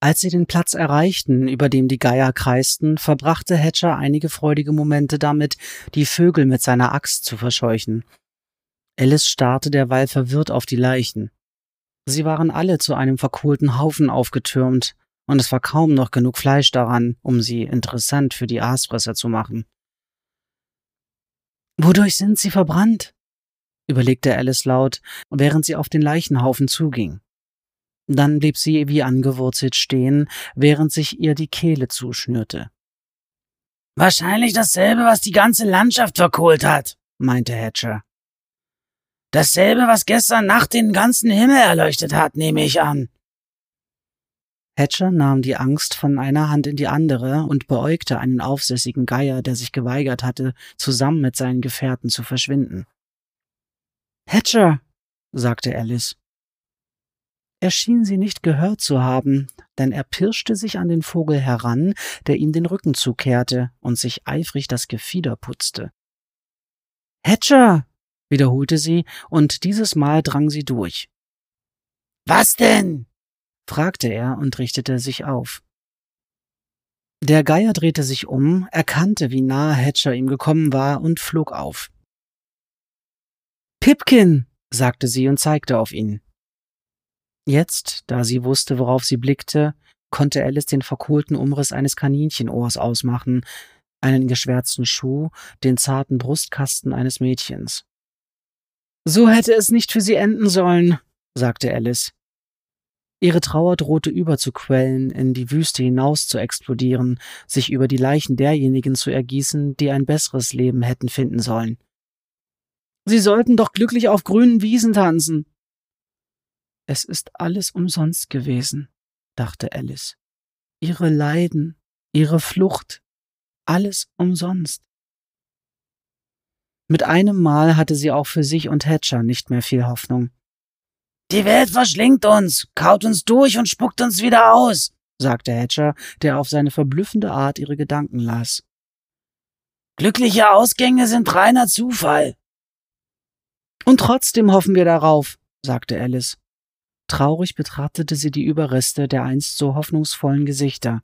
Als sie den Platz erreichten, über dem die Geier kreisten, verbrachte Hatcher einige freudige Momente damit, die Vögel mit seiner Axt zu verscheuchen. Alice starrte derweil verwirrt auf die Leichen. Sie waren alle zu einem verkohlten Haufen aufgetürmt, und es war kaum noch genug Fleisch daran, um sie interessant für die Aasfresser zu machen. Wodurch sind sie verbrannt? überlegte Alice laut, während sie auf den Leichenhaufen zuging. Dann blieb sie wie angewurzelt stehen, während sich ihr die Kehle zuschnürte. Wahrscheinlich dasselbe, was die ganze Landschaft verkohlt hat, meinte Hatcher. Dasselbe, was gestern Nacht den ganzen Himmel erleuchtet hat, nehme ich an. Hatcher nahm die Angst von einer Hand in die andere und beäugte einen aufsässigen Geier, der sich geweigert hatte, zusammen mit seinen Gefährten zu verschwinden. Hatcher, sagte Alice. Er schien sie nicht gehört zu haben, denn er pirschte sich an den Vogel heran, der ihm den Rücken zukehrte und sich eifrig das Gefieder putzte. Hatcher, wiederholte sie, und dieses Mal drang sie durch. Was denn? fragte er und richtete sich auf. Der Geier drehte sich um, erkannte, wie nahe Hatcher ihm gekommen war und flog auf. Pipkin, sagte sie und zeigte auf ihn. Jetzt, da sie wusste, worauf sie blickte, konnte Alice den verkohlten Umriss eines Kaninchenohrs ausmachen, einen geschwärzten Schuh, den zarten Brustkasten eines Mädchens. So hätte es nicht für sie enden sollen, sagte Alice. Ihre Trauer drohte überzuquellen, in die Wüste hinaus zu explodieren, sich über die Leichen derjenigen zu ergießen, die ein besseres Leben hätten finden sollen. Sie sollten doch glücklich auf grünen Wiesen tanzen, es ist alles umsonst gewesen, dachte Alice. Ihre Leiden, ihre Flucht, alles umsonst. Mit einem Mal hatte sie auch für sich und Hatcher nicht mehr viel Hoffnung. Die Welt verschlingt uns, kaut uns durch und spuckt uns wieder aus, sagte Hatcher, der auf seine verblüffende Art ihre Gedanken las. Glückliche Ausgänge sind reiner Zufall. Und trotzdem hoffen wir darauf, sagte Alice. Traurig betrachtete sie die Überreste der einst so hoffnungsvollen Gesichter.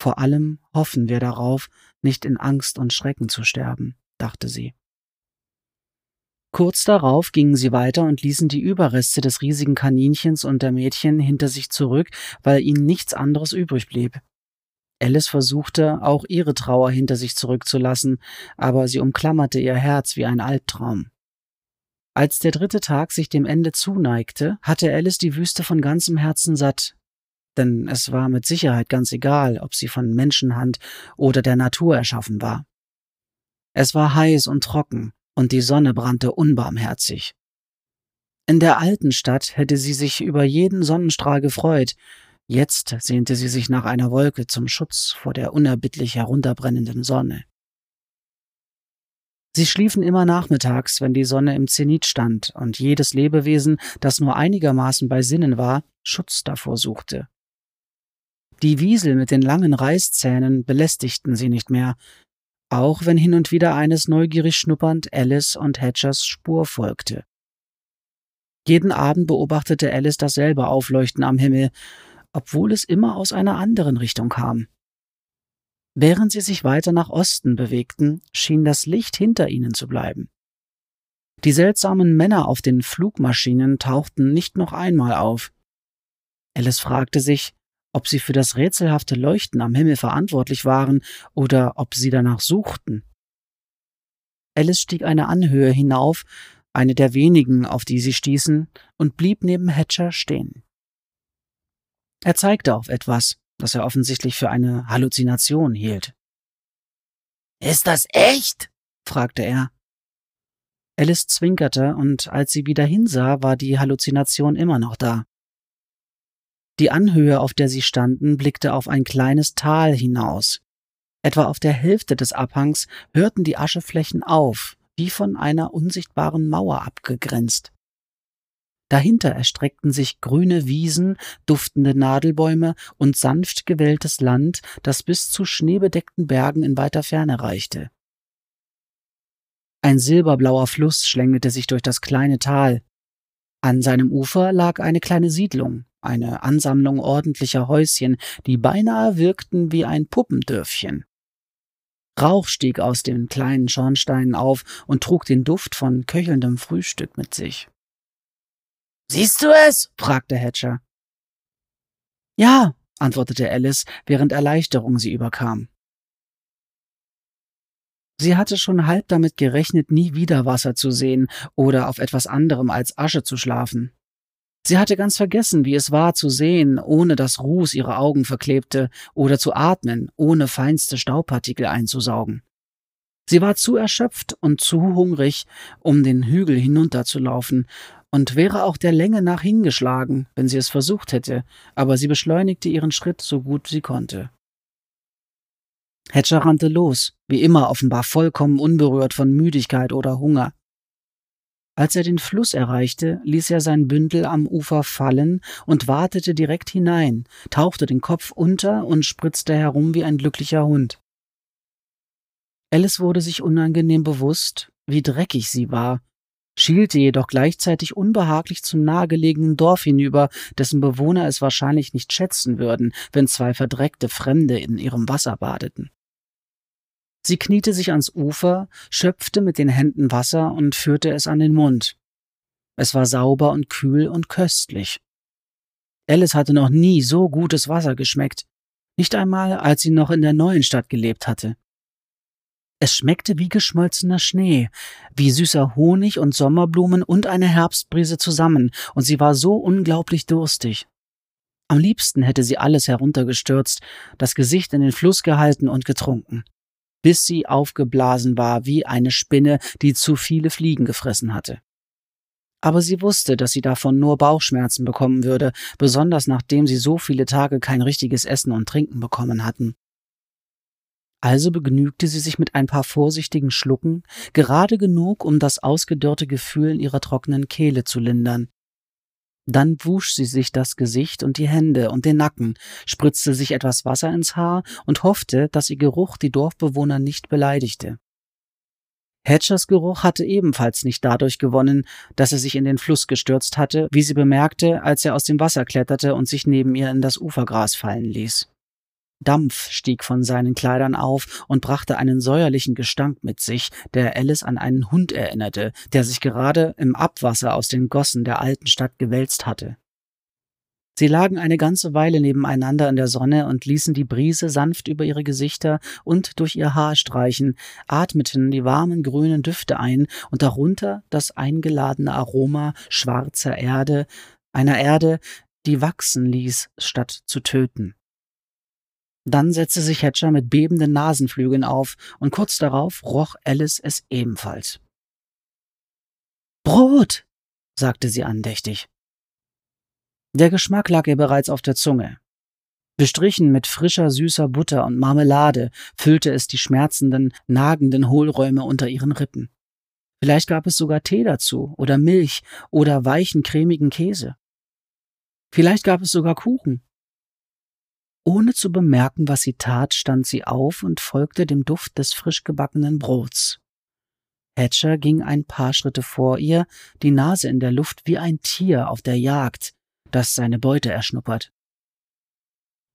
Vor allem hoffen wir darauf, nicht in Angst und Schrecken zu sterben, dachte sie. Kurz darauf gingen sie weiter und ließen die Überreste des riesigen Kaninchens und der Mädchen hinter sich zurück, weil ihnen nichts anderes übrig blieb. Alice versuchte, auch ihre Trauer hinter sich zurückzulassen, aber sie umklammerte ihr Herz wie ein Albtraum. Als der dritte Tag sich dem Ende zuneigte, hatte Alice die Wüste von ganzem Herzen satt, denn es war mit Sicherheit ganz egal, ob sie von Menschenhand oder der Natur erschaffen war. Es war heiß und trocken, und die Sonne brannte unbarmherzig. In der alten Stadt hätte sie sich über jeden Sonnenstrahl gefreut, jetzt sehnte sie sich nach einer Wolke zum Schutz vor der unerbittlich herunterbrennenden Sonne. Sie schliefen immer nachmittags, wenn die Sonne im Zenit stand und jedes Lebewesen, das nur einigermaßen bei Sinnen war, Schutz davor suchte. Die Wiesel mit den langen Reißzähnen belästigten sie nicht mehr, auch wenn hin und wieder eines neugierig schnuppernd Alice und Hatchers Spur folgte. Jeden Abend beobachtete Alice dasselbe Aufleuchten am Himmel, obwohl es immer aus einer anderen Richtung kam. Während sie sich weiter nach Osten bewegten, schien das Licht hinter ihnen zu bleiben. Die seltsamen Männer auf den Flugmaschinen tauchten nicht noch einmal auf. Alice fragte sich, ob sie für das rätselhafte Leuchten am Himmel verantwortlich waren oder ob sie danach suchten. Alice stieg eine Anhöhe hinauf, eine der wenigen, auf die sie stießen, und blieb neben Hatcher stehen. Er zeigte auf etwas, das er offensichtlich für eine Halluzination hielt. Ist das echt? fragte er. Alice zwinkerte, und als sie wieder hinsah, war die Halluzination immer noch da. Die Anhöhe, auf der sie standen, blickte auf ein kleines Tal hinaus. Etwa auf der Hälfte des Abhangs hörten die Ascheflächen auf, wie von einer unsichtbaren Mauer abgegrenzt. Dahinter erstreckten sich grüne Wiesen, duftende Nadelbäume und sanft gewelltes Land, das bis zu schneebedeckten Bergen in weiter Ferne reichte. Ein silberblauer Fluss schlängelte sich durch das kleine Tal. An seinem Ufer lag eine kleine Siedlung, eine Ansammlung ordentlicher Häuschen, die beinahe wirkten wie ein Puppendörfchen. Rauch stieg aus den kleinen Schornsteinen auf und trug den Duft von köchelndem Frühstück mit sich. Siehst du es? fragte Hatcher. Ja, antwortete Alice, während Erleichterung sie überkam. Sie hatte schon halb damit gerechnet, nie wieder Wasser zu sehen oder auf etwas anderem als Asche zu schlafen. Sie hatte ganz vergessen, wie es war zu sehen, ohne dass Ruß ihre Augen verklebte, oder zu atmen, ohne feinste Staubpartikel einzusaugen. Sie war zu erschöpft und zu hungrig, um den Hügel hinunterzulaufen, und wäre auch der Länge nach hingeschlagen, wenn sie es versucht hätte, aber sie beschleunigte ihren Schritt so gut sie konnte. Hatcher rannte los, wie immer offenbar vollkommen unberührt von Müdigkeit oder Hunger. Als er den Fluss erreichte, ließ er sein Bündel am Ufer fallen und wartete direkt hinein, tauchte den Kopf unter und spritzte herum wie ein glücklicher Hund. Alice wurde sich unangenehm bewusst, wie dreckig sie war, schielte jedoch gleichzeitig unbehaglich zum nahegelegenen Dorf hinüber, dessen Bewohner es wahrscheinlich nicht schätzen würden, wenn zwei verdreckte Fremde in ihrem Wasser badeten. Sie kniete sich ans Ufer, schöpfte mit den Händen Wasser und führte es an den Mund. Es war sauber und kühl und köstlich. Alice hatte noch nie so gutes Wasser geschmeckt, nicht einmal als sie noch in der neuen Stadt gelebt hatte. Es schmeckte wie geschmolzener Schnee, wie süßer Honig und Sommerblumen und eine Herbstbrise zusammen, und sie war so unglaublich durstig. Am liebsten hätte sie alles heruntergestürzt, das Gesicht in den Fluss gehalten und getrunken bis sie aufgeblasen war wie eine Spinne, die zu viele Fliegen gefressen hatte. Aber sie wusste, dass sie davon nur Bauchschmerzen bekommen würde, besonders nachdem sie so viele Tage kein richtiges Essen und Trinken bekommen hatten. Also begnügte sie sich mit ein paar vorsichtigen Schlucken, gerade genug, um das ausgedörrte Gefühl in ihrer trockenen Kehle zu lindern. Dann wusch sie sich das Gesicht und die Hände und den Nacken, spritzte sich etwas Wasser ins Haar und hoffte, dass ihr Geruch die Dorfbewohner nicht beleidigte. Hatchers Geruch hatte ebenfalls nicht dadurch gewonnen, dass er sich in den Fluss gestürzt hatte, wie sie bemerkte, als er aus dem Wasser kletterte und sich neben ihr in das Ufergras fallen ließ. Dampf stieg von seinen Kleidern auf und brachte einen säuerlichen Gestank mit sich, der Alice an einen Hund erinnerte, der sich gerade im Abwasser aus den Gossen der alten Stadt gewälzt hatte. Sie lagen eine ganze Weile nebeneinander in der Sonne und ließen die Brise sanft über ihre Gesichter und durch ihr Haar streichen, atmeten die warmen grünen Düfte ein und darunter das eingeladene Aroma schwarzer Erde, einer Erde, die wachsen ließ, statt zu töten. Dann setzte sich Hatcher mit bebenden Nasenflügeln auf, und kurz darauf roch Alice es ebenfalls. Brot, sagte sie andächtig. Der Geschmack lag ihr bereits auf der Zunge. Bestrichen mit frischer, süßer Butter und Marmelade füllte es die schmerzenden, nagenden Hohlräume unter ihren Rippen. Vielleicht gab es sogar Tee dazu oder Milch oder weichen, cremigen Käse. Vielleicht gab es sogar Kuchen. Ohne zu bemerken, was sie tat, stand sie auf und folgte dem Duft des frisch gebackenen Brots. Hatcher ging ein paar Schritte vor ihr, die Nase in der Luft wie ein Tier auf der Jagd, das seine Beute erschnuppert.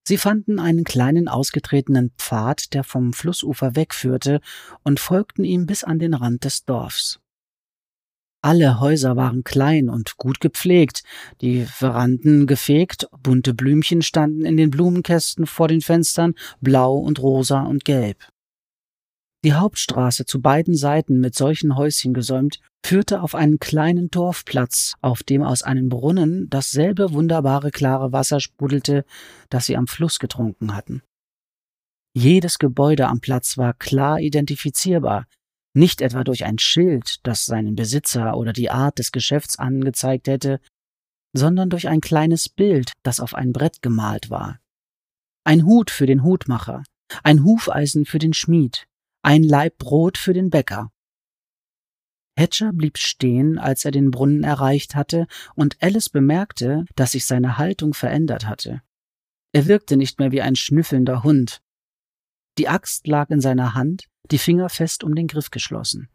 Sie fanden einen kleinen ausgetretenen Pfad, der vom Flussufer wegführte, und folgten ihm bis an den Rand des Dorfs. Alle Häuser waren klein und gut gepflegt, die Veranden gefegt, bunte Blümchen standen in den Blumenkästen vor den Fenstern, blau und rosa und gelb. Die Hauptstraße zu beiden Seiten mit solchen Häuschen gesäumt, führte auf einen kleinen Dorfplatz, auf dem aus einem Brunnen dasselbe wunderbare klare Wasser sprudelte, das sie am Fluss getrunken hatten. Jedes Gebäude am Platz war klar identifizierbar, nicht etwa durch ein Schild, das seinen Besitzer oder die Art des Geschäfts angezeigt hätte, sondern durch ein kleines Bild, das auf ein Brett gemalt war. Ein Hut für den Hutmacher, ein Hufeisen für den Schmied, ein Laib Brot für den Bäcker. Hatcher blieb stehen, als er den Brunnen erreicht hatte, und Alice bemerkte, dass sich seine Haltung verändert hatte. Er wirkte nicht mehr wie ein schnüffelnder Hund. Die Axt lag in seiner Hand, die Finger fest um den Griff geschlossen.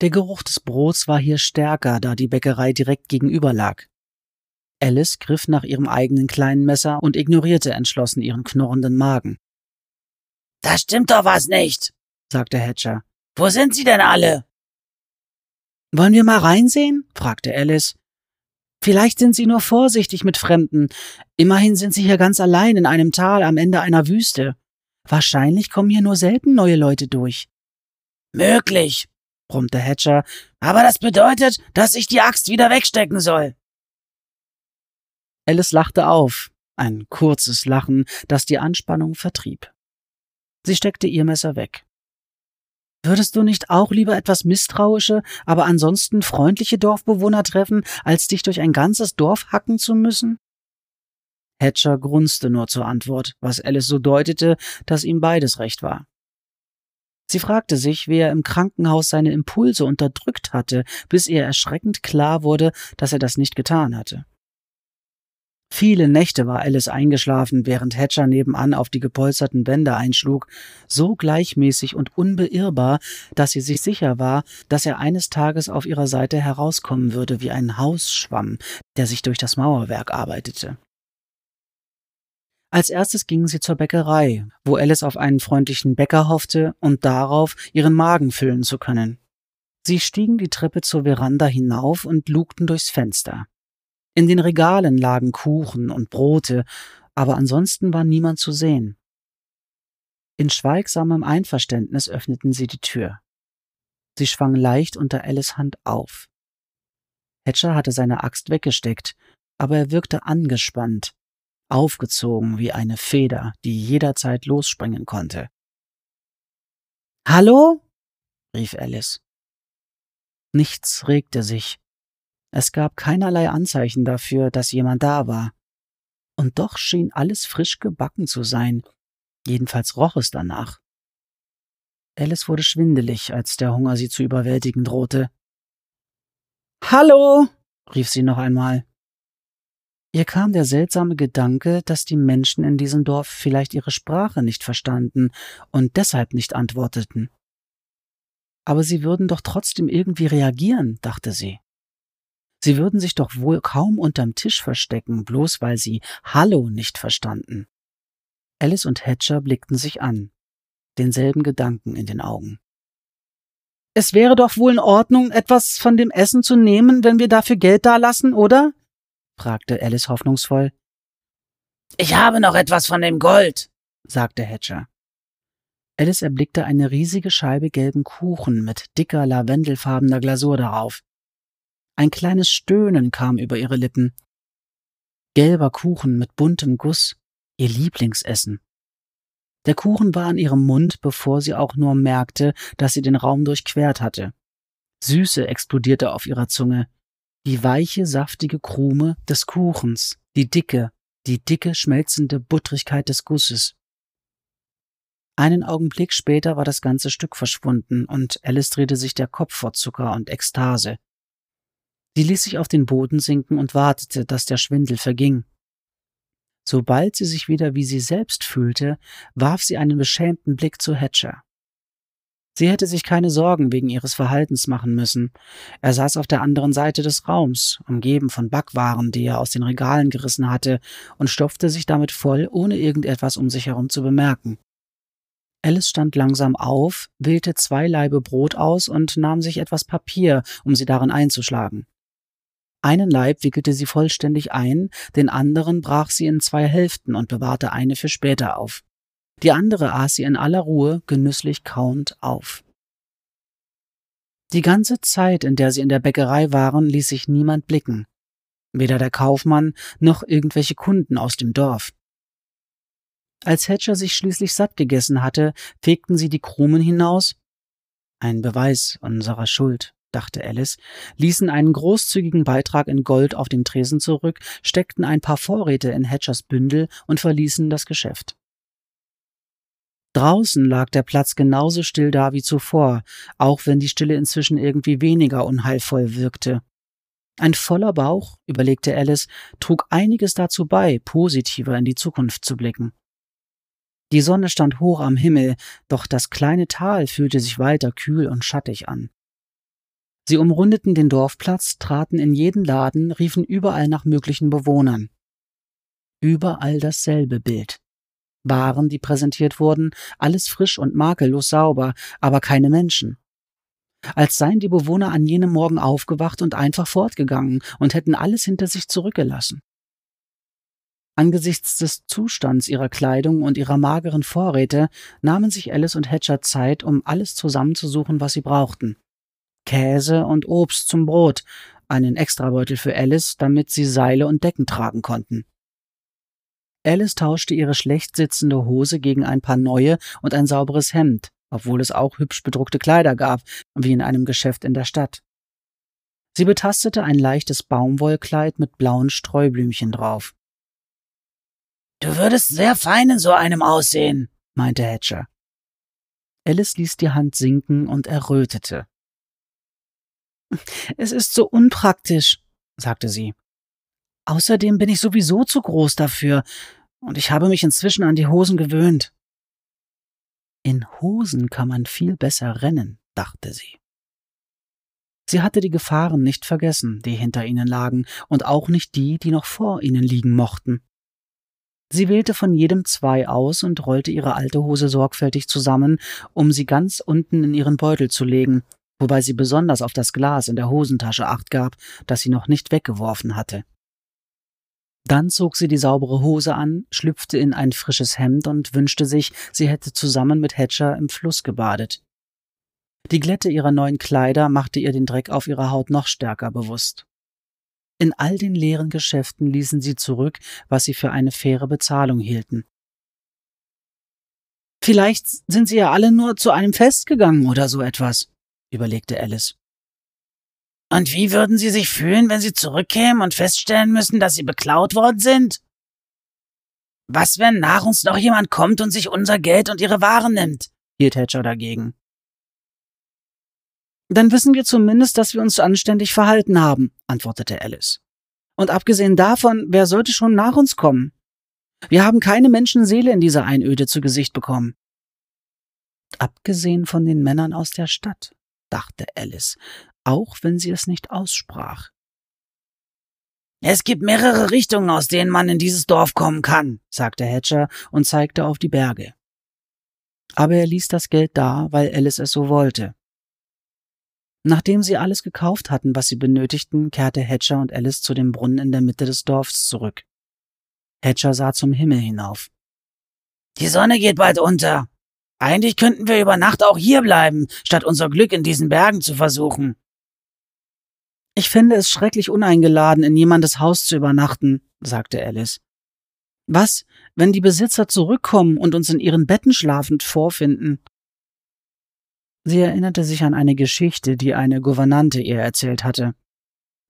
Der Geruch des Brots war hier stärker, da die Bäckerei direkt gegenüber lag. Alice griff nach ihrem eigenen kleinen Messer und ignorierte entschlossen ihren knurrenden Magen. Da stimmt doch was nicht, sagte Hatcher. Wo sind sie denn alle? Wollen wir mal reinsehen? fragte Alice. Vielleicht sind sie nur vorsichtig mit Fremden. Immerhin sind sie hier ganz allein in einem Tal am Ende einer Wüste. Wahrscheinlich kommen hier nur selten neue Leute durch. Möglich, brummte Hatcher, aber das bedeutet, dass ich die Axt wieder wegstecken soll. Alice lachte auf, ein kurzes Lachen, das die Anspannung vertrieb. Sie steckte ihr Messer weg. Würdest du nicht auch lieber etwas misstrauische, aber ansonsten freundliche Dorfbewohner treffen, als dich durch ein ganzes Dorf hacken zu müssen? Hatcher grunzte nur zur Antwort, was Alice so deutete, dass ihm beides recht war. Sie fragte sich, wie er im Krankenhaus seine Impulse unterdrückt hatte, bis ihr erschreckend klar wurde, dass er das nicht getan hatte. Viele Nächte war Alice eingeschlafen, während Hatcher nebenan auf die gepolsterten Wände einschlug, so gleichmäßig und unbeirrbar, dass sie sich sicher war, dass er eines Tages auf ihrer Seite herauskommen würde wie ein Hausschwamm, der sich durch das Mauerwerk arbeitete. Als erstes gingen sie zur Bäckerei, wo Alice auf einen freundlichen Bäcker hoffte und darauf, ihren Magen füllen zu können. Sie stiegen die Treppe zur Veranda hinauf und lugten durchs Fenster. In den Regalen lagen Kuchen und Brote, aber ansonsten war niemand zu sehen. In schweigsamem Einverständnis öffneten sie die Tür. Sie schwang leicht unter Alice Hand auf. Hatcher hatte seine Axt weggesteckt, aber er wirkte angespannt, aufgezogen wie eine Feder, die jederzeit losspringen konnte. Hallo? rief Alice. Nichts regte sich, es gab keinerlei Anzeichen dafür, dass jemand da war. Und doch schien alles frisch gebacken zu sein, jedenfalls roch es danach. Alice wurde schwindelig, als der Hunger sie zu überwältigen drohte. Hallo, rief sie noch einmal. Ihr kam der seltsame Gedanke, dass die Menschen in diesem Dorf vielleicht ihre Sprache nicht verstanden und deshalb nicht antworteten. Aber sie würden doch trotzdem irgendwie reagieren, dachte sie. Sie würden sich doch wohl kaum unterm Tisch verstecken, bloß weil sie Hallo nicht verstanden. Alice und Hatcher blickten sich an, denselben Gedanken in den Augen. Es wäre doch wohl in Ordnung, etwas von dem Essen zu nehmen, wenn wir dafür Geld dalassen, oder? Fragte Alice hoffnungsvoll. Ich habe noch etwas von dem Gold, sagte Hatcher. Alice erblickte eine riesige Scheibe gelben Kuchen mit dicker lavendelfarbener Glasur darauf. Ein kleines Stöhnen kam über ihre Lippen. Gelber Kuchen mit buntem Guss, ihr Lieblingsessen. Der Kuchen war an ihrem Mund, bevor sie auch nur merkte, dass sie den Raum durchquert hatte. Süße explodierte auf ihrer Zunge. Die weiche, saftige Krume des Kuchens, die dicke, die dicke, schmelzende Buttrigkeit des Gusses. Einen Augenblick später war das ganze Stück verschwunden und Alice drehte sich der Kopf vor Zucker und Ekstase. Sie ließ sich auf den Boden sinken und wartete, dass der Schwindel verging. Sobald sie sich wieder wie sie selbst fühlte, warf sie einen beschämten Blick zu Hatcher. Sie hätte sich keine Sorgen wegen ihres Verhaltens machen müssen. Er saß auf der anderen Seite des Raums, umgeben von Backwaren, die er aus den Regalen gerissen hatte, und stopfte sich damit voll, ohne irgendetwas um sich herum zu bemerken. Alice stand langsam auf, wählte zwei Laibe Brot aus und nahm sich etwas Papier, um sie darin einzuschlagen. Einen Leib wickelte sie vollständig ein, den anderen brach sie in zwei Hälften und bewahrte eine für später auf. Die andere aß sie in aller Ruhe, genüsslich kauend auf. Die ganze Zeit, in der sie in der Bäckerei waren, ließ sich niemand blicken. Weder der Kaufmann noch irgendwelche Kunden aus dem Dorf. Als Hatcher sich schließlich satt gegessen hatte, fegten sie die Krumen hinaus. Ein Beweis unserer Schuld, dachte Alice, ließen einen großzügigen Beitrag in Gold auf dem Tresen zurück, steckten ein paar Vorräte in Hatchers Bündel und verließen das Geschäft. Draußen lag der Platz genauso still da wie zuvor, auch wenn die Stille inzwischen irgendwie weniger unheilvoll wirkte. Ein voller Bauch, überlegte Alice, trug einiges dazu bei, positiver in die Zukunft zu blicken. Die Sonne stand hoch am Himmel, doch das kleine Tal fühlte sich weiter kühl und schattig an. Sie umrundeten den Dorfplatz, traten in jeden Laden, riefen überall nach möglichen Bewohnern. Überall dasselbe Bild. Waren, die präsentiert wurden, alles frisch und makellos sauber, aber keine Menschen. Als seien die Bewohner an jenem Morgen aufgewacht und einfach fortgegangen und hätten alles hinter sich zurückgelassen. Angesichts des Zustands ihrer Kleidung und ihrer mageren Vorräte nahmen sich Alice und Hatcher Zeit, um alles zusammenzusuchen, was sie brauchten. Käse und Obst zum Brot, einen Extrabeutel für Alice, damit sie Seile und Decken tragen konnten. Alice tauschte ihre schlecht sitzende Hose gegen ein paar neue und ein sauberes Hemd, obwohl es auch hübsch bedruckte Kleider gab, wie in einem Geschäft in der Stadt. Sie betastete ein leichtes Baumwollkleid mit blauen Streublümchen drauf. Du würdest sehr fein in so einem aussehen, meinte Hatcher. Alice ließ die Hand sinken und errötete. Es ist so unpraktisch, sagte sie. Außerdem bin ich sowieso zu groß dafür, und ich habe mich inzwischen an die Hosen gewöhnt. In Hosen kann man viel besser rennen, dachte sie. Sie hatte die Gefahren nicht vergessen, die hinter ihnen lagen, und auch nicht die, die noch vor ihnen liegen mochten. Sie wählte von jedem zwei aus und rollte ihre alte Hose sorgfältig zusammen, um sie ganz unten in ihren Beutel zu legen, wobei sie besonders auf das Glas in der Hosentasche acht gab, das sie noch nicht weggeworfen hatte. Dann zog sie die saubere Hose an, schlüpfte in ein frisches Hemd und wünschte sich, sie hätte zusammen mit Hatcher im Fluss gebadet. Die Glätte ihrer neuen Kleider machte ihr den Dreck auf ihrer Haut noch stärker bewusst. In all den leeren Geschäften ließen sie zurück, was sie für eine faire Bezahlung hielten. Vielleicht sind sie ja alle nur zu einem Fest gegangen oder so etwas, überlegte Alice. Und wie würden sie sich fühlen, wenn sie zurückkämen und feststellen müssen, dass sie beklaut worden sind? Was, wenn nach uns noch jemand kommt und sich unser Geld und ihre Waren nimmt? hielt Hatcher dagegen. Dann wissen wir zumindest, dass wir uns anständig verhalten haben, antwortete Alice. Und abgesehen davon, wer sollte schon nach uns kommen? Wir haben keine Menschenseele in dieser Einöde zu Gesicht bekommen. Abgesehen von den Männern aus der Stadt, dachte Alice, auch wenn sie es nicht aussprach. Es gibt mehrere Richtungen, aus denen man in dieses Dorf kommen kann, sagte Hatcher und zeigte auf die Berge. Aber er ließ das Geld da, weil Alice es so wollte. Nachdem sie alles gekauft hatten, was sie benötigten, kehrte Hatcher und Alice zu dem Brunnen in der Mitte des Dorfs zurück. Hatcher sah zum Himmel hinauf. Die Sonne geht bald unter. Eigentlich könnten wir über Nacht auch hier bleiben, statt unser Glück in diesen Bergen zu versuchen. Ich finde es schrecklich uneingeladen, in jemandes Haus zu übernachten, sagte Alice. Was, wenn die Besitzer zurückkommen und uns in ihren Betten schlafend vorfinden? Sie erinnerte sich an eine Geschichte, die eine Gouvernante ihr erzählt hatte.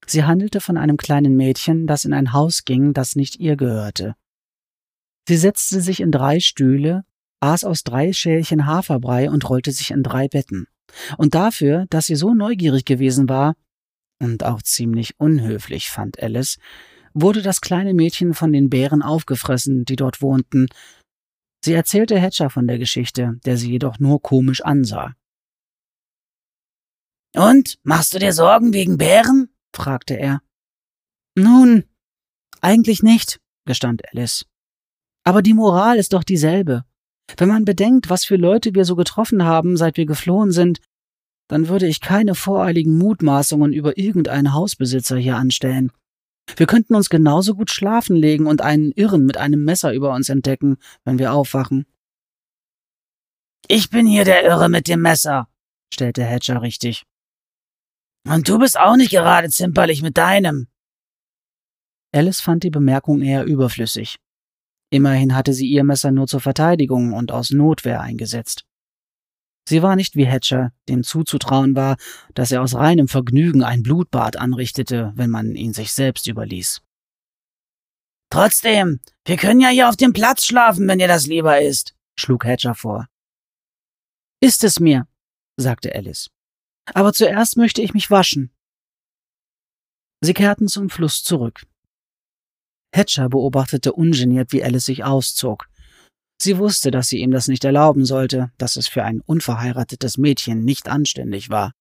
Sie handelte von einem kleinen Mädchen, das in ein Haus ging, das nicht ihr gehörte. Sie setzte sich in drei Stühle, aß aus drei Schälchen Haferbrei und rollte sich in drei Betten. Und dafür, dass sie so neugierig gewesen war, und auch ziemlich unhöflich fand Alice, wurde das kleine Mädchen von den Bären aufgefressen, die dort wohnten. Sie erzählte Hatcher von der Geschichte, der sie jedoch nur komisch ansah. Und, machst du dir Sorgen wegen Bären? fragte er. Nun, eigentlich nicht, gestand Alice. Aber die Moral ist doch dieselbe. Wenn man bedenkt, was für Leute wir so getroffen haben, seit wir geflohen sind, dann würde ich keine voreiligen Mutmaßungen über irgendeinen Hausbesitzer hier anstellen. Wir könnten uns genauso gut schlafen legen und einen Irren mit einem Messer über uns entdecken, wenn wir aufwachen. Ich bin hier der Irre mit dem Messer, stellte Hatcher richtig. Und du bist auch nicht gerade zimperlich mit deinem. Alice fand die Bemerkung eher überflüssig. Immerhin hatte sie ihr Messer nur zur Verteidigung und aus Notwehr eingesetzt. Sie war nicht wie Hatcher, dem zuzutrauen war, dass er aus reinem Vergnügen ein Blutbad anrichtete, wenn man ihn sich selbst überließ. Trotzdem, wir können ja hier auf dem Platz schlafen, wenn dir das lieber ist, schlug Hatcher vor. Ist es mir, sagte Alice. Aber zuerst möchte ich mich waschen. Sie kehrten zum Fluss zurück. Hatcher beobachtete ungeniert, wie Alice sich auszog. Sie wusste, dass sie ihm das nicht erlauben sollte, dass es für ein unverheiratetes Mädchen nicht anständig war.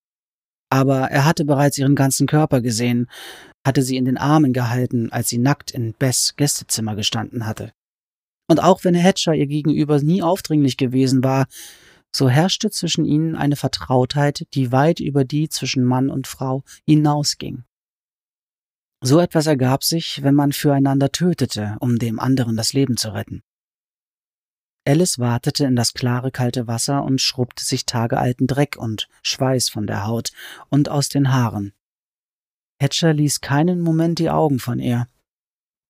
Aber er hatte bereits ihren ganzen Körper gesehen, hatte sie in den Armen gehalten, als sie nackt in Bess Gästezimmer gestanden hatte. Und auch wenn Hatcher ihr gegenüber nie aufdringlich gewesen war, so herrschte zwischen ihnen eine Vertrautheit, die weit über die zwischen Mann und Frau hinausging. So etwas ergab sich, wenn man füreinander tötete, um dem anderen das Leben zu retten. Alice wartete in das klare, kalte Wasser und schrubbte sich tagealten Dreck und Schweiß von der Haut und aus den Haaren. Hatcher ließ keinen Moment die Augen von ihr.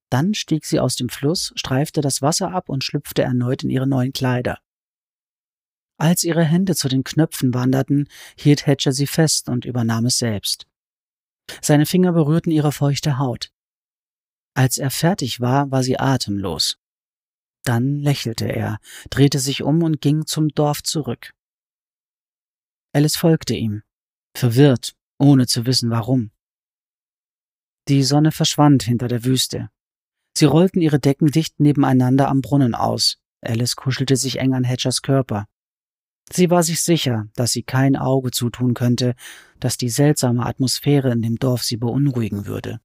Dann stieg sie aus dem Fluss, streifte das Wasser ab und schlüpfte erneut in ihre neuen Kleider. Als ihre Hände zu den Knöpfen wanderten, hielt Hatcher sie fest und übernahm es selbst. Seine Finger berührten ihre feuchte Haut. Als er fertig war, war sie atemlos. Dann lächelte er, drehte sich um und ging zum Dorf zurück. Alice folgte ihm, verwirrt, ohne zu wissen warum. Die Sonne verschwand hinter der Wüste. Sie rollten ihre Decken dicht nebeneinander am Brunnen aus. Alice kuschelte sich eng an Hatchers Körper. Sie war sich sicher, dass sie kein Auge zutun könnte, dass die seltsame Atmosphäre in dem Dorf sie beunruhigen würde.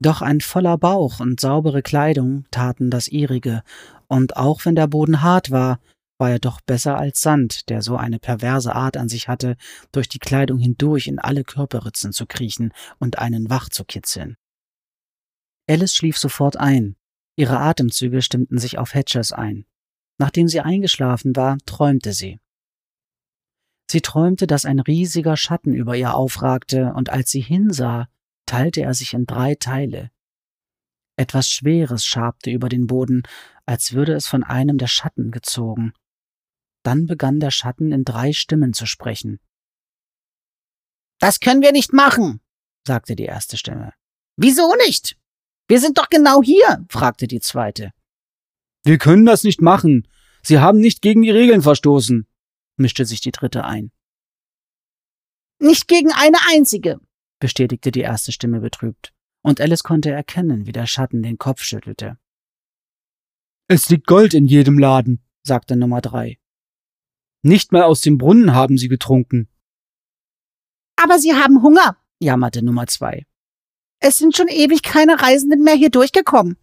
Doch ein voller Bauch und saubere Kleidung taten das ihrige, und auch wenn der Boden hart war, war er doch besser als Sand, der so eine perverse Art an sich hatte, durch die Kleidung hindurch in alle Körperritzen zu kriechen und einen wach zu kitzeln. Alice schlief sofort ein. Ihre Atemzüge stimmten sich auf Hatchers ein. Nachdem sie eingeschlafen war, träumte sie. Sie träumte, dass ein riesiger Schatten über ihr aufragte, und als sie hinsah, teilte er sich in drei Teile. Etwas Schweres schabte über den Boden, als würde es von einem der Schatten gezogen. Dann begann der Schatten in drei Stimmen zu sprechen. Das können wir nicht machen, sagte die erste Stimme. Wieso nicht? Wir sind doch genau hier, fragte die zweite. Wir können das nicht machen. Sie haben nicht gegen die Regeln verstoßen, mischte sich die dritte ein. Nicht gegen eine einzige, bestätigte die erste Stimme betrübt, und Alice konnte erkennen, wie der Schatten den Kopf schüttelte. Es liegt Gold in jedem Laden, sagte Nummer drei. Nicht mal aus dem Brunnen haben sie getrunken. Aber sie haben Hunger, jammerte Nummer zwei. Es sind schon ewig keine Reisenden mehr hier durchgekommen.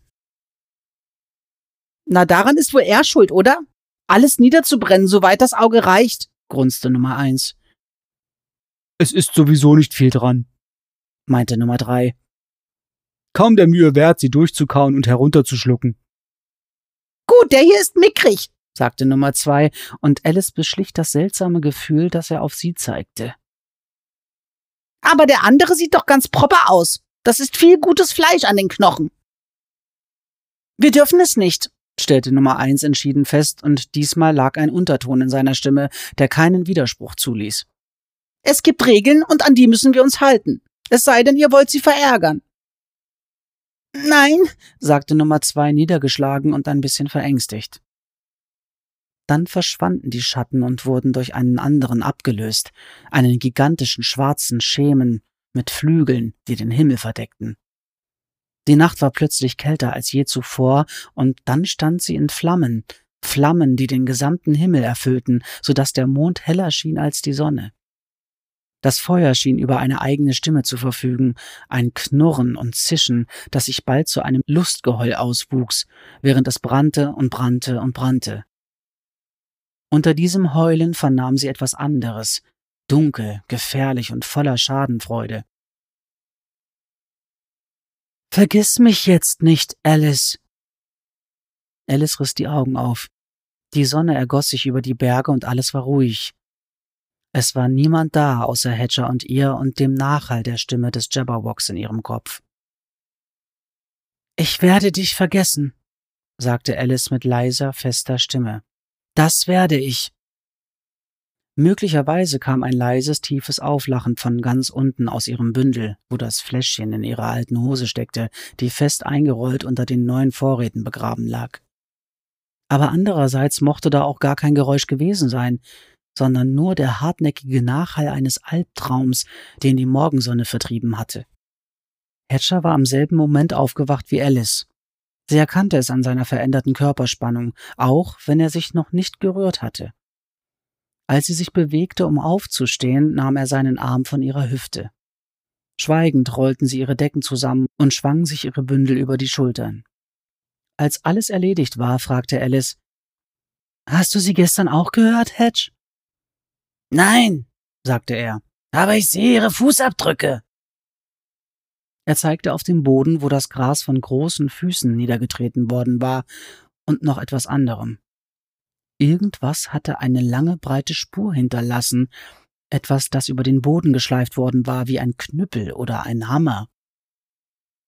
Na, daran ist wohl er schuld, oder? Alles niederzubrennen, soweit das Auge reicht, grunzte Nummer eins. Es ist sowieso nicht viel dran, meinte Nummer drei. Kaum der Mühe wert, sie durchzukauen und herunterzuschlucken. Gut, der hier ist mickrig, sagte Nummer zwei, und Alice beschlich das seltsame Gefühl, das er auf sie zeigte. Aber der andere sieht doch ganz proper aus. Das ist viel gutes Fleisch an den Knochen. Wir dürfen es nicht, stellte Nummer eins entschieden fest, und diesmal lag ein Unterton in seiner Stimme, der keinen Widerspruch zuließ. Es gibt Regeln, und an die müssen wir uns halten. Es sei denn, ihr wollt sie verärgern. Nein, sagte Nummer zwei niedergeschlagen und ein bisschen verängstigt. Dann verschwanden die Schatten und wurden durch einen anderen abgelöst, einen gigantischen schwarzen Schemen mit Flügeln, die den Himmel verdeckten. Die Nacht war plötzlich kälter als je zuvor, und dann stand sie in Flammen, Flammen, die den gesamten Himmel erfüllten, so dass der Mond heller schien als die Sonne. Das Feuer schien über eine eigene Stimme zu verfügen, ein Knurren und Zischen, das sich bald zu einem Lustgeheul auswuchs, während es brannte und brannte und brannte. Unter diesem Heulen vernahm sie etwas anderes, dunkel, gefährlich und voller Schadenfreude. Vergiss mich jetzt nicht, Alice. Alice riss die Augen auf. Die Sonne ergoss sich über die Berge und alles war ruhig. Es war niemand da außer Hedger und ihr und dem Nachhall der Stimme des Jabberwocks in ihrem Kopf. Ich werde dich vergessen, sagte Alice mit leiser, fester Stimme. Das werde ich. Möglicherweise kam ein leises, tiefes Auflachen von ganz unten aus ihrem Bündel, wo das Fläschchen in ihrer alten Hose steckte, die fest eingerollt unter den neuen Vorräten begraben lag. Aber andererseits mochte da auch gar kein Geräusch gewesen sein, sondern nur der hartnäckige Nachhall eines Albtraums, den die Morgensonne vertrieben hatte. Hatcher war am selben Moment aufgewacht wie Alice. Sie erkannte es an seiner veränderten Körperspannung, auch wenn er sich noch nicht gerührt hatte. Als sie sich bewegte, um aufzustehen, nahm er seinen Arm von ihrer Hüfte. Schweigend rollten sie ihre Decken zusammen und schwangen sich ihre Bündel über die Schultern. Als alles erledigt war, fragte Alice, Hast du sie gestern auch gehört, Hedge? Nein, sagte er, aber ich sehe ihre Fußabdrücke. Er zeigte auf den Boden, wo das Gras von großen Füßen niedergetreten worden war, und noch etwas anderem. Irgendwas hatte eine lange, breite Spur hinterlassen, etwas, das über den Boden geschleift worden war wie ein Knüppel oder ein Hammer.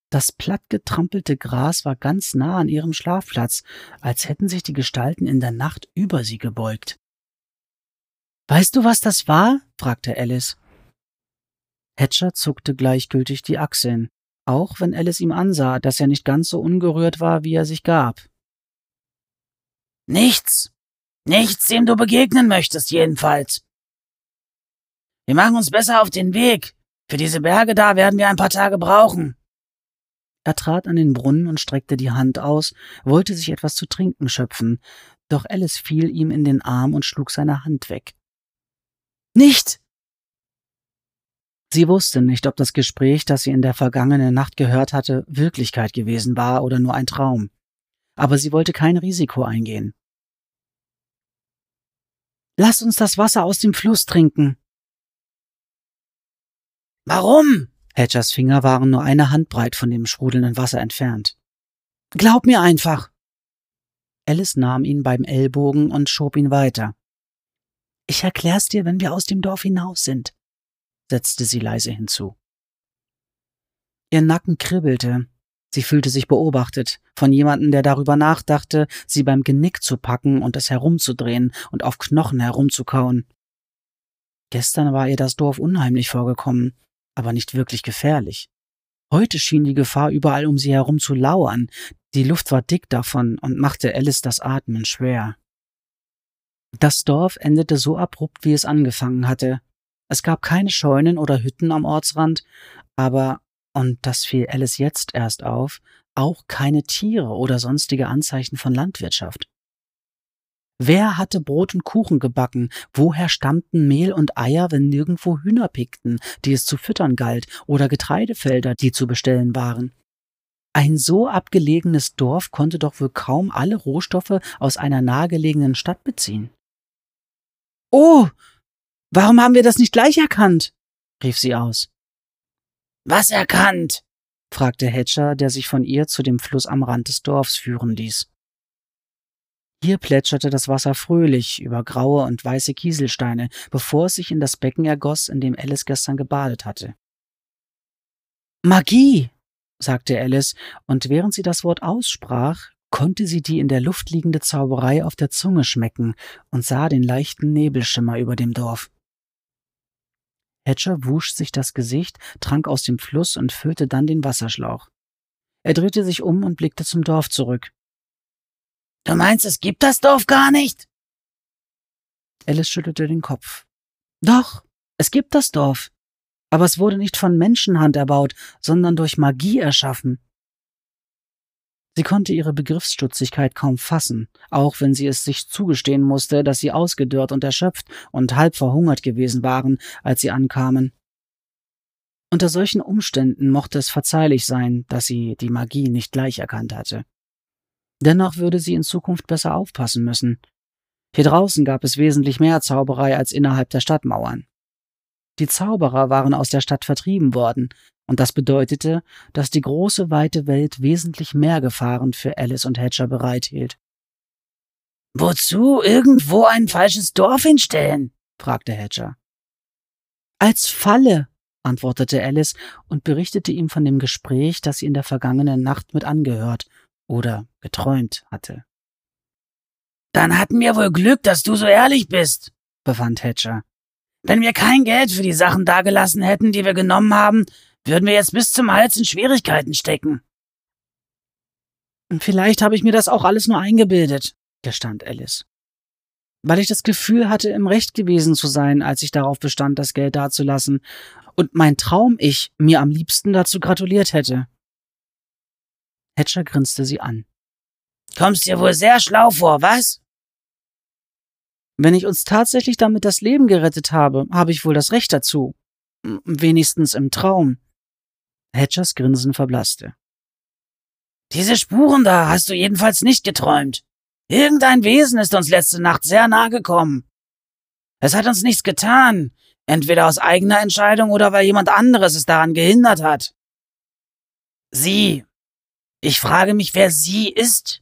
Das plattgetrampelte Gras war ganz nah an ihrem Schlafplatz, als hätten sich die Gestalten in der Nacht über sie gebeugt. Weißt du, was das war? fragte Alice. Hatcher zuckte gleichgültig die Achseln, auch wenn Alice ihm ansah, dass er nicht ganz so ungerührt war, wie er sich gab. Nichts. Nichts, dem du begegnen möchtest, jedenfalls. Wir machen uns besser auf den Weg. Für diese Berge da werden wir ein paar Tage brauchen. Er trat an den Brunnen und streckte die Hand aus, wollte sich etwas zu trinken schöpfen, doch Alice fiel ihm in den Arm und schlug seine Hand weg. Nicht! Sie wusste nicht, ob das Gespräch, das sie in der vergangenen Nacht gehört hatte, Wirklichkeit gewesen war oder nur ein Traum. Aber sie wollte kein Risiko eingehen. Lass uns das Wasser aus dem Fluss trinken. Warum? Hedgers Finger waren nur eine Handbreit von dem sprudelnden Wasser entfernt. Glaub mir einfach. Alice nahm ihn beim Ellbogen und schob ihn weiter. Ich erklär's dir, wenn wir aus dem Dorf hinaus sind, setzte sie leise hinzu. Ihr Nacken kribbelte. Sie fühlte sich beobachtet, von jemandem, der darüber nachdachte, sie beim Genick zu packen und es herumzudrehen und auf Knochen herumzukauen. Gestern war ihr das Dorf unheimlich vorgekommen, aber nicht wirklich gefährlich. Heute schien die Gefahr überall um sie herum zu lauern, die Luft war dick davon und machte Alice das Atmen schwer. Das Dorf endete so abrupt, wie es angefangen hatte. Es gab keine Scheunen oder Hütten am Ortsrand, aber, und das fiel Alice jetzt erst auf, auch keine Tiere oder sonstige Anzeichen von Landwirtschaft. Wer hatte Brot und Kuchen gebacken? Woher stammten Mehl und Eier, wenn nirgendwo Hühner pickten, die es zu füttern galt, oder Getreidefelder, die zu bestellen waren? Ein so abgelegenes Dorf konnte doch wohl kaum alle Rohstoffe aus einer nahegelegenen Stadt beziehen. Oh, warum haben wir das nicht gleich erkannt? rief sie aus. Was erkannt? fragte Hedger, der sich von ihr zu dem Fluss am Rand des Dorfs führen ließ. Hier plätscherte das Wasser fröhlich über graue und weiße Kieselsteine, bevor es sich in das Becken ergoss, in dem Alice gestern gebadet hatte. Magie, sagte Alice, und während sie das Wort aussprach, konnte sie die in der Luft liegende Zauberei auf der Zunge schmecken und sah den leichten Nebelschimmer über dem Dorf. Hatcher wusch sich das Gesicht, trank aus dem Fluss und füllte dann den Wasserschlauch. Er drehte sich um und blickte zum Dorf zurück. Du meinst, es gibt das Dorf gar nicht? Alice schüttelte den Kopf. Doch, es gibt das Dorf. Aber es wurde nicht von Menschenhand erbaut, sondern durch Magie erschaffen. Sie konnte ihre Begriffsstutzigkeit kaum fassen, auch wenn sie es sich zugestehen musste, dass sie ausgedörrt und erschöpft und halb verhungert gewesen waren, als sie ankamen. Unter solchen Umständen mochte es verzeihlich sein, dass sie die Magie nicht gleich erkannt hatte. Dennoch würde sie in Zukunft besser aufpassen müssen. Hier draußen gab es wesentlich mehr Zauberei als innerhalb der Stadtmauern. Die Zauberer waren aus der Stadt vertrieben worden, und das bedeutete, dass die große weite Welt wesentlich mehr Gefahren für Alice und Hatcher bereithielt. Wozu irgendwo ein falsches Dorf hinstellen? fragte Hatcher. Als Falle, antwortete Alice und berichtete ihm von dem Gespräch, das sie in der vergangenen Nacht mit angehört oder geträumt hatte. Dann hatten wir wohl Glück, dass du so ehrlich bist, befand Hatcher. Wenn wir kein Geld für die Sachen dagelassen hätten, die wir genommen haben, würden wir jetzt bis zum Hals in Schwierigkeiten stecken. Vielleicht habe ich mir das auch alles nur eingebildet, gestand Alice. Weil ich das Gefühl hatte, im Recht gewesen zu sein, als ich darauf bestand, das Geld dazulassen, und mein Traum-Ich mir am liebsten dazu gratuliert hätte. Hatcher grinste sie an. Kommst dir wohl sehr schlau vor, was? Wenn ich uns tatsächlich damit das Leben gerettet habe, habe ich wohl das Recht dazu. Wenigstens im Traum. Hatchers Grinsen verblasste. Diese Spuren da hast du jedenfalls nicht geträumt. Irgendein Wesen ist uns letzte Nacht sehr nahe gekommen. Es hat uns nichts getan, entweder aus eigener Entscheidung oder weil jemand anderes es daran gehindert hat. Sie. Ich frage mich, wer sie ist.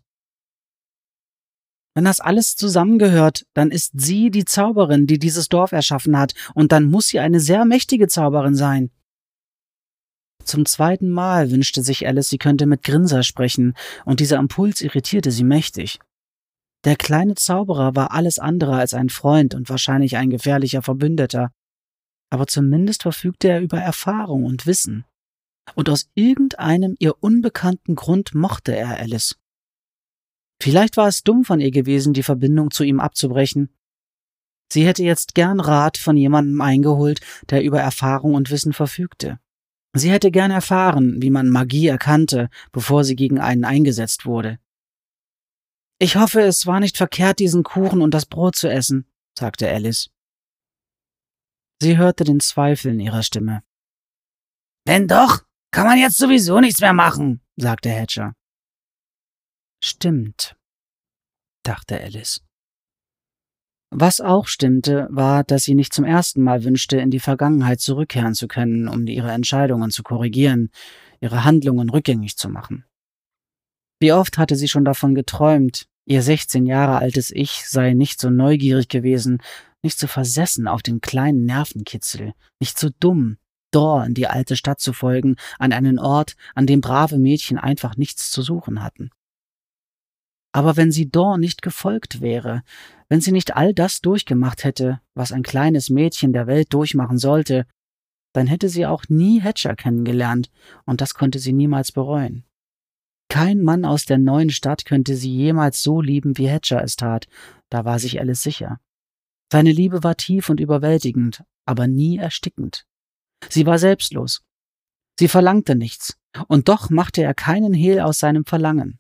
Wenn das alles zusammengehört, dann ist sie die Zauberin, die dieses Dorf erschaffen hat, und dann muss sie eine sehr mächtige Zauberin sein. Zum zweiten Mal wünschte sich Alice, sie könnte mit Grinser sprechen, und dieser Impuls irritierte sie mächtig. Der kleine Zauberer war alles andere als ein Freund und wahrscheinlich ein gefährlicher Verbündeter, aber zumindest verfügte er über Erfahrung und Wissen. Und aus irgendeinem ihr unbekannten Grund mochte er Alice. Vielleicht war es dumm von ihr gewesen, die Verbindung zu ihm abzubrechen. Sie hätte jetzt gern Rat von jemandem eingeholt, der über Erfahrung und Wissen verfügte. Sie hätte gern erfahren, wie man Magie erkannte, bevor sie gegen einen eingesetzt wurde. Ich hoffe, es war nicht verkehrt, diesen Kuchen und das Brot zu essen, sagte Alice. Sie hörte den Zweifel in ihrer Stimme. Wenn doch, kann man jetzt sowieso nichts mehr machen, sagte Hatcher. Stimmt, dachte Alice. Was auch stimmte, war, dass sie nicht zum ersten Mal wünschte, in die Vergangenheit zurückkehren zu können, um ihre Entscheidungen zu korrigieren, ihre Handlungen rückgängig zu machen. Wie oft hatte sie schon davon geträumt, ihr 16 Jahre altes Ich sei nicht so neugierig gewesen, nicht so versessen auf den kleinen Nervenkitzel, nicht so dumm, Dor in die alte Stadt zu folgen, an einen Ort, an dem brave Mädchen einfach nichts zu suchen hatten. Aber wenn sie Dor nicht gefolgt wäre, wenn sie nicht all das durchgemacht hätte, was ein kleines Mädchen der Welt durchmachen sollte, dann hätte sie auch nie Hatcher kennengelernt, und das konnte sie niemals bereuen. Kein Mann aus der neuen Stadt könnte sie jemals so lieben, wie Hatcher es tat, da war sich Alice sicher. Seine Liebe war tief und überwältigend, aber nie erstickend. Sie war selbstlos. Sie verlangte nichts, und doch machte er keinen Hehl aus seinem Verlangen.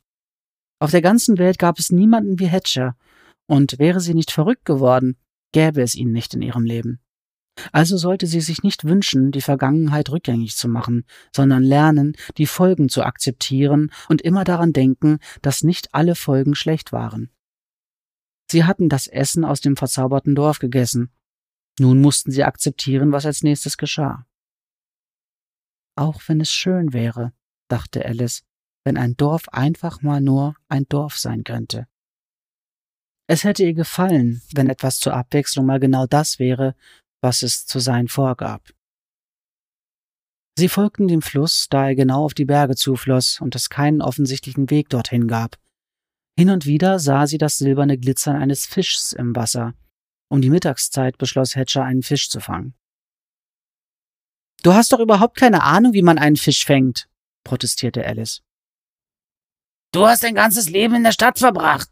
Auf der ganzen Welt gab es niemanden wie Hatcher, und wäre sie nicht verrückt geworden, gäbe es ihn nicht in ihrem Leben. Also sollte sie sich nicht wünschen, die Vergangenheit rückgängig zu machen, sondern lernen, die Folgen zu akzeptieren und immer daran denken, dass nicht alle Folgen schlecht waren. Sie hatten das Essen aus dem verzauberten Dorf gegessen. Nun mussten sie akzeptieren, was als nächstes geschah. Auch wenn es schön wäre, dachte Alice, wenn ein Dorf einfach mal nur ein Dorf sein könnte. Es hätte ihr gefallen, wenn etwas zur Abwechslung mal genau das wäre, was es zu sein vorgab. Sie folgten dem Fluss, da er genau auf die Berge zufloss und es keinen offensichtlichen Weg dorthin gab. Hin und wieder sah sie das silberne Glitzern eines Fischs im Wasser. Um die Mittagszeit beschloss Hatcher, einen Fisch zu fangen. Du hast doch überhaupt keine Ahnung, wie man einen Fisch fängt, protestierte Alice. Du hast dein ganzes Leben in der Stadt verbracht.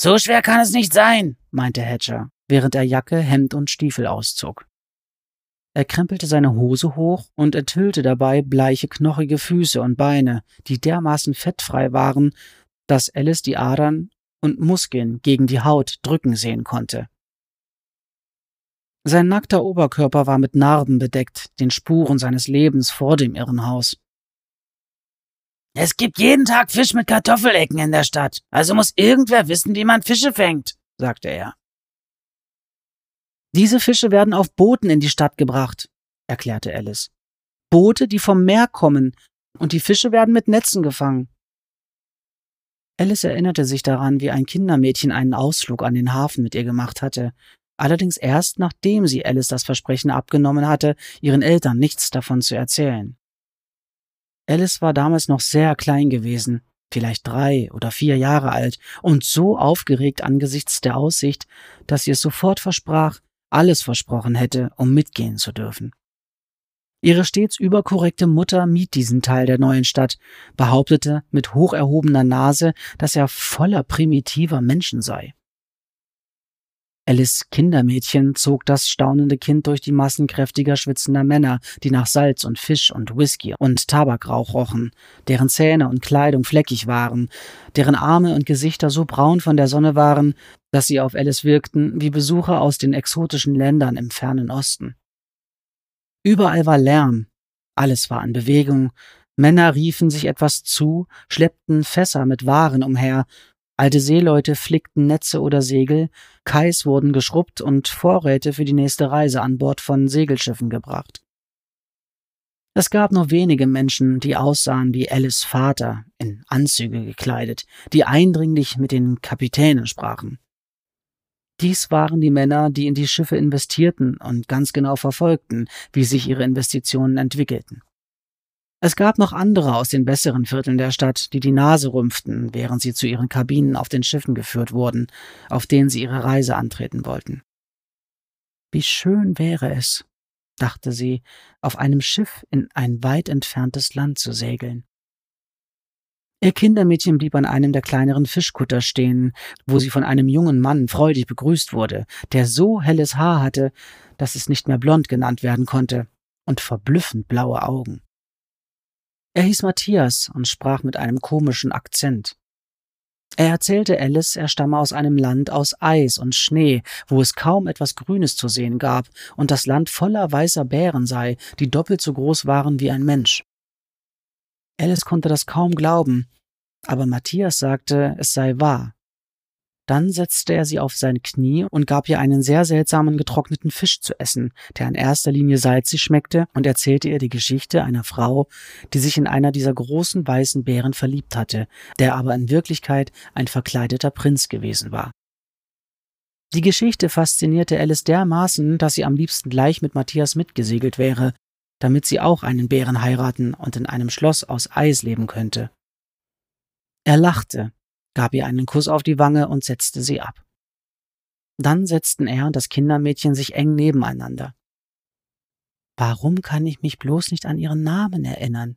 So schwer kann es nicht sein, meinte Hatcher, während er Jacke, Hemd und Stiefel auszog. Er krempelte seine Hose hoch und enthüllte dabei bleiche, knochige Füße und Beine, die dermaßen fettfrei waren, dass Alice die Adern und Muskeln gegen die Haut drücken sehen konnte. Sein nackter Oberkörper war mit Narben bedeckt, den Spuren seines Lebens vor dem Irrenhaus. Es gibt jeden Tag Fisch mit Kartoffelecken in der Stadt, also muss irgendwer wissen, wie man Fische fängt, sagte er. Diese Fische werden auf Booten in die Stadt gebracht, erklärte Alice. Boote, die vom Meer kommen, und die Fische werden mit Netzen gefangen. Alice erinnerte sich daran, wie ein Kindermädchen einen Ausflug an den Hafen mit ihr gemacht hatte, allerdings erst nachdem sie Alice das Versprechen abgenommen hatte, ihren Eltern nichts davon zu erzählen. Alice war damals noch sehr klein gewesen, vielleicht drei oder vier Jahre alt, und so aufgeregt angesichts der Aussicht, dass sie es sofort versprach, alles versprochen hätte, um mitgehen zu dürfen. Ihre stets überkorrekte Mutter mied diesen Teil der neuen Stadt, behauptete mit hoch erhobener Nase, dass er voller primitiver Menschen sei. Alice Kindermädchen zog das staunende Kind durch die Massen kräftiger schwitzender Männer, die nach Salz und Fisch und Whisky und Tabakrauch rochen, deren Zähne und Kleidung fleckig waren, deren Arme und Gesichter so braun von der Sonne waren, dass sie auf Alice wirkten wie Besucher aus den exotischen Ländern im fernen Osten. Überall war Lärm, alles war in Bewegung, Männer riefen sich etwas zu, schleppten Fässer mit Waren umher, Alte Seeleute flickten Netze oder Segel, Kais wurden geschrubbt und Vorräte für die nächste Reise an Bord von Segelschiffen gebracht. Es gab nur wenige Menschen, die aussahen wie Alice Vater, in Anzüge gekleidet, die eindringlich mit den Kapitänen sprachen. Dies waren die Männer, die in die Schiffe investierten und ganz genau verfolgten, wie sich ihre Investitionen entwickelten. Es gab noch andere aus den besseren Vierteln der Stadt, die die Nase rümpften, während sie zu ihren Kabinen auf den Schiffen geführt wurden, auf denen sie ihre Reise antreten wollten. Wie schön wäre es, dachte sie, auf einem Schiff in ein weit entferntes Land zu segeln. Ihr Kindermädchen blieb an einem der kleineren Fischkutter stehen, wo sie von einem jungen Mann freudig begrüßt wurde, der so helles Haar hatte, dass es nicht mehr blond genannt werden konnte, und verblüffend blaue Augen. Er hieß Matthias und sprach mit einem komischen Akzent. Er erzählte Alice, er stamme aus einem Land aus Eis und Schnee, wo es kaum etwas Grünes zu sehen gab und das Land voller weißer Bären sei, die doppelt so groß waren wie ein Mensch. Alice konnte das kaum glauben, aber Matthias sagte, es sei wahr. Dann setzte er sie auf sein Knie und gab ihr einen sehr seltsamen getrockneten Fisch zu essen, der in erster Linie salzig schmeckte, und erzählte ihr die Geschichte einer Frau, die sich in einer dieser großen weißen Bären verliebt hatte, der aber in Wirklichkeit ein verkleideter Prinz gewesen war. Die Geschichte faszinierte Alice dermaßen, dass sie am liebsten gleich mit Matthias mitgesegelt wäre, damit sie auch einen Bären heiraten und in einem Schloss aus Eis leben könnte. Er lachte, gab ihr einen Kuss auf die Wange und setzte sie ab. Dann setzten er und das Kindermädchen sich eng nebeneinander. Warum kann ich mich bloß nicht an ihren Namen erinnern?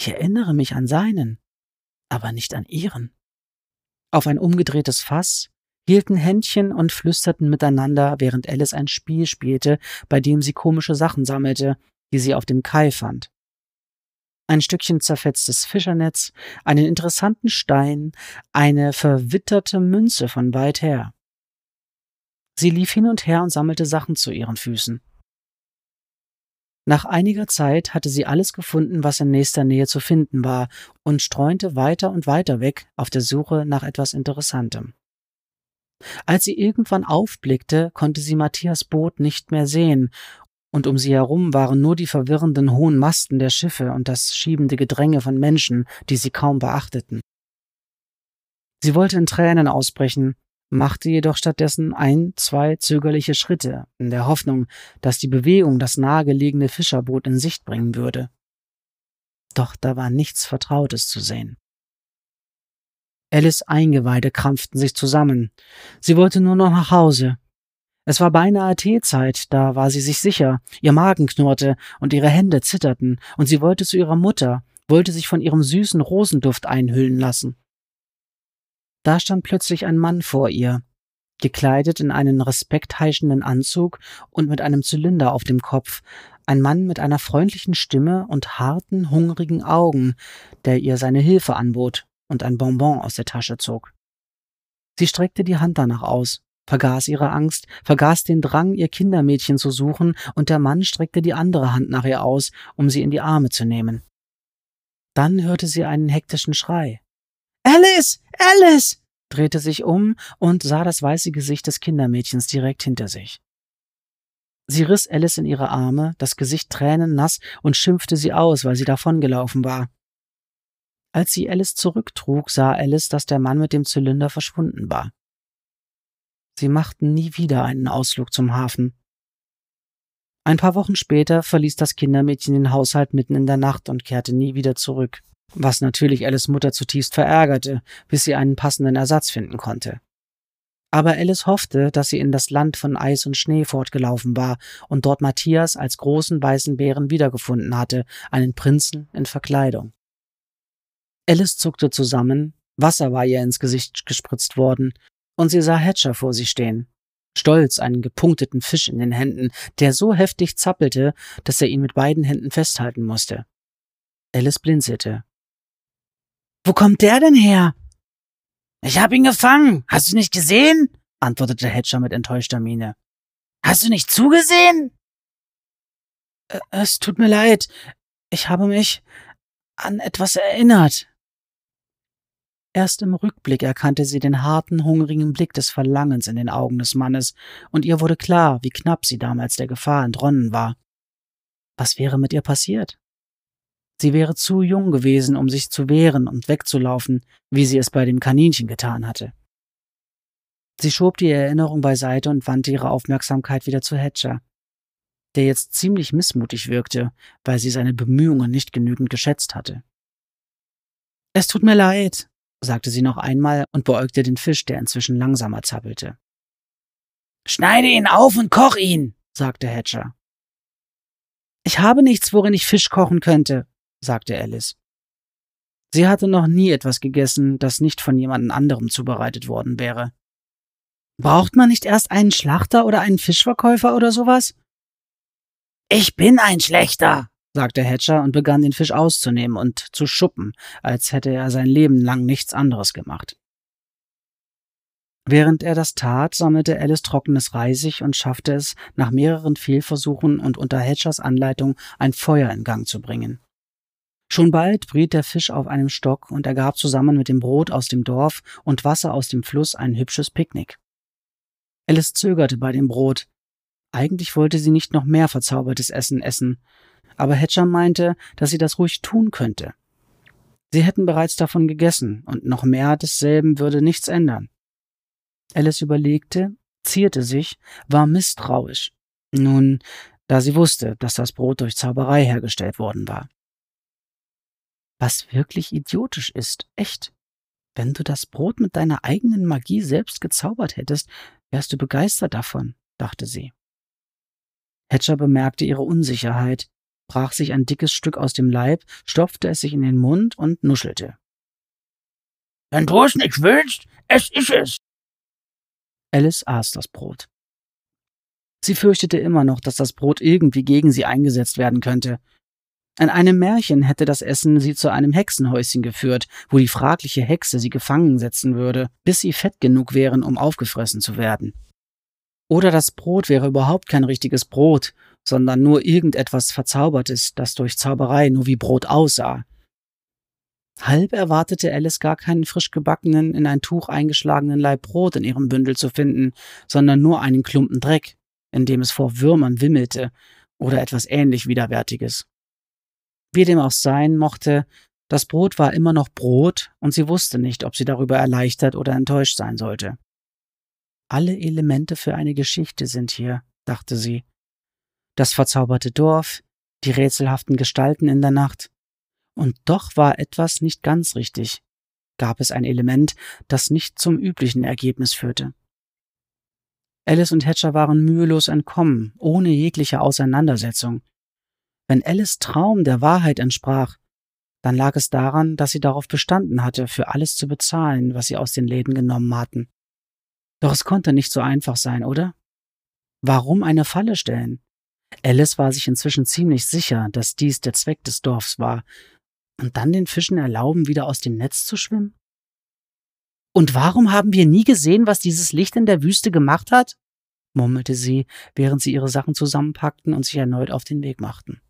Ich erinnere mich an seinen, aber nicht an ihren. Auf ein umgedrehtes Fass hielten Händchen und flüsterten miteinander, während Alice ein Spiel spielte, bei dem sie komische Sachen sammelte, die sie auf dem Kai fand ein Stückchen zerfetztes Fischernetz, einen interessanten Stein, eine verwitterte Münze von weit her. Sie lief hin und her und sammelte Sachen zu ihren Füßen. Nach einiger Zeit hatte sie alles gefunden, was in nächster Nähe zu finden war, und streunte weiter und weiter weg auf der Suche nach etwas Interessantem. Als sie irgendwann aufblickte, konnte sie Matthias Boot nicht mehr sehen, und um sie herum waren nur die verwirrenden hohen Masten der Schiffe und das schiebende Gedränge von Menschen, die sie kaum beachteten. Sie wollte in Tränen ausbrechen, machte jedoch stattdessen ein, zwei zögerliche Schritte, in der Hoffnung, dass die Bewegung das nahegelegene Fischerboot in Sicht bringen würde. Doch da war nichts Vertrautes zu sehen. Alice Eingeweide krampften sich zusammen. Sie wollte nur noch nach Hause, es war beinahe Teezeit, da war sie sich sicher, ihr Magen knurrte und ihre Hände zitterten, und sie wollte zu ihrer Mutter, wollte sich von ihrem süßen Rosenduft einhüllen lassen. Da stand plötzlich ein Mann vor ihr, gekleidet in einen respektheischenden Anzug und mit einem Zylinder auf dem Kopf, ein Mann mit einer freundlichen Stimme und harten, hungrigen Augen, der ihr seine Hilfe anbot und ein Bonbon aus der Tasche zog. Sie streckte die Hand danach aus, vergaß ihre Angst, vergaß den Drang, ihr Kindermädchen zu suchen, und der Mann streckte die andere Hand nach ihr aus, um sie in die Arme zu nehmen. Dann hörte sie einen hektischen Schrei. Alice! Alice! drehte sich um und sah das weiße Gesicht des Kindermädchens direkt hinter sich. Sie riss Alice in ihre Arme, das Gesicht tränennass und schimpfte sie aus, weil sie davongelaufen war. Als sie Alice zurücktrug, sah Alice, dass der Mann mit dem Zylinder verschwunden war. Sie machten nie wieder einen Ausflug zum Hafen. Ein paar Wochen später verließ das Kindermädchen den Haushalt mitten in der Nacht und kehrte nie wieder zurück, was natürlich Alice Mutter zutiefst verärgerte, bis sie einen passenden Ersatz finden konnte. Aber Alice hoffte, dass sie in das Land von Eis und Schnee fortgelaufen war und dort Matthias als großen weißen Bären wiedergefunden hatte, einen Prinzen in Verkleidung. Alice zuckte zusammen, Wasser war ihr ins Gesicht gespritzt worden, und sie sah Hatcher vor sich stehen. stolz einen gepunkteten Fisch in den Händen, der so heftig zappelte, dass er ihn mit beiden Händen festhalten musste. Alice blinzelte. Wo kommt der denn her? Ich hab ihn gefangen. Hast du nicht gesehen? antwortete Hatcher mit enttäuschter Miene. Hast du nicht zugesehen? Es tut mir leid. Ich habe mich an etwas erinnert. Erst im Rückblick erkannte sie den harten, hungrigen Blick des Verlangens in den Augen des Mannes, und ihr wurde klar, wie knapp sie damals der Gefahr entronnen war. Was wäre mit ihr passiert? Sie wäre zu jung gewesen, um sich zu wehren und wegzulaufen, wie sie es bei dem Kaninchen getan hatte. Sie schob die Erinnerung beiseite und wandte ihre Aufmerksamkeit wieder zu Hatcher, der jetzt ziemlich missmutig wirkte, weil sie seine Bemühungen nicht genügend geschätzt hatte. Es tut mir leid, sagte sie noch einmal und beäugte den Fisch, der inzwischen langsamer zappelte. Schneide ihn auf und koch ihn, sagte Hatcher. Ich habe nichts, worin ich Fisch kochen könnte, sagte Alice. Sie hatte noch nie etwas gegessen, das nicht von jemand anderem zubereitet worden wäre. Braucht man nicht erst einen Schlachter oder einen Fischverkäufer oder sowas? Ich bin ein Schlechter, sagte Hatcher und begann den Fisch auszunehmen und zu schuppen, als hätte er sein Leben lang nichts anderes gemacht. Während er das tat, sammelte Alice trockenes Reisig und schaffte es, nach mehreren Fehlversuchen und unter Hatchers Anleitung ein Feuer in Gang zu bringen. Schon bald briet der Fisch auf einem Stock und ergab zusammen mit dem Brot aus dem Dorf und Wasser aus dem Fluss ein hübsches Picknick. Alice zögerte bei dem Brot. Eigentlich wollte sie nicht noch mehr verzaubertes Essen essen, aber Hatcher meinte, dass sie das ruhig tun könnte. Sie hätten bereits davon gegessen, und noch mehr desselben würde nichts ändern. Alice überlegte, zierte sich, war misstrauisch. Nun, da sie wusste, dass das Brot durch Zauberei hergestellt worden war. Was wirklich idiotisch ist, echt. Wenn du das Brot mit deiner eigenen Magie selbst gezaubert hättest, wärst du begeistert davon, dachte sie. Hatcher bemerkte ihre Unsicherheit, brach sich ein dickes Stück aus dem Leib, stopfte es sich in den Mund und nuschelte. Wenn du es nicht willst, es ist es. Alice aß das Brot. Sie fürchtete immer noch, dass das Brot irgendwie gegen sie eingesetzt werden könnte. In einem Märchen hätte das Essen sie zu einem Hexenhäuschen geführt, wo die fragliche Hexe sie gefangen setzen würde, bis sie fett genug wären, um aufgefressen zu werden. Oder das Brot wäre überhaupt kein richtiges Brot, sondern nur irgendetwas Verzaubertes, das durch Zauberei nur wie Brot aussah. Halb erwartete Alice gar keinen frisch gebackenen, in ein Tuch eingeschlagenen Laib Brot in ihrem Bündel zu finden, sondern nur einen Klumpen Dreck, in dem es vor Würmern wimmelte, oder etwas ähnlich Widerwärtiges. Wie dem auch sein mochte, das Brot war immer noch Brot, und sie wusste nicht, ob sie darüber erleichtert oder enttäuscht sein sollte. Alle Elemente für eine Geschichte sind hier, dachte sie, das verzauberte Dorf, die rätselhaften Gestalten in der Nacht. Und doch war etwas nicht ganz richtig. Gab es ein Element, das nicht zum üblichen Ergebnis führte. Alice und Hatcher waren mühelos entkommen, ohne jegliche Auseinandersetzung. Wenn Alice Traum der Wahrheit entsprach, dann lag es daran, dass sie darauf bestanden hatte, für alles zu bezahlen, was sie aus den Läden genommen hatten. Doch es konnte nicht so einfach sein, oder? Warum eine Falle stellen? Alice war sich inzwischen ziemlich sicher, dass dies der Zweck des Dorfs war. Und dann den Fischen erlauben, wieder aus dem Netz zu schwimmen? Und warum haben wir nie gesehen, was dieses Licht in der Wüste gemacht hat? murmelte sie, während sie ihre Sachen zusammenpackten und sich erneut auf den Weg machten.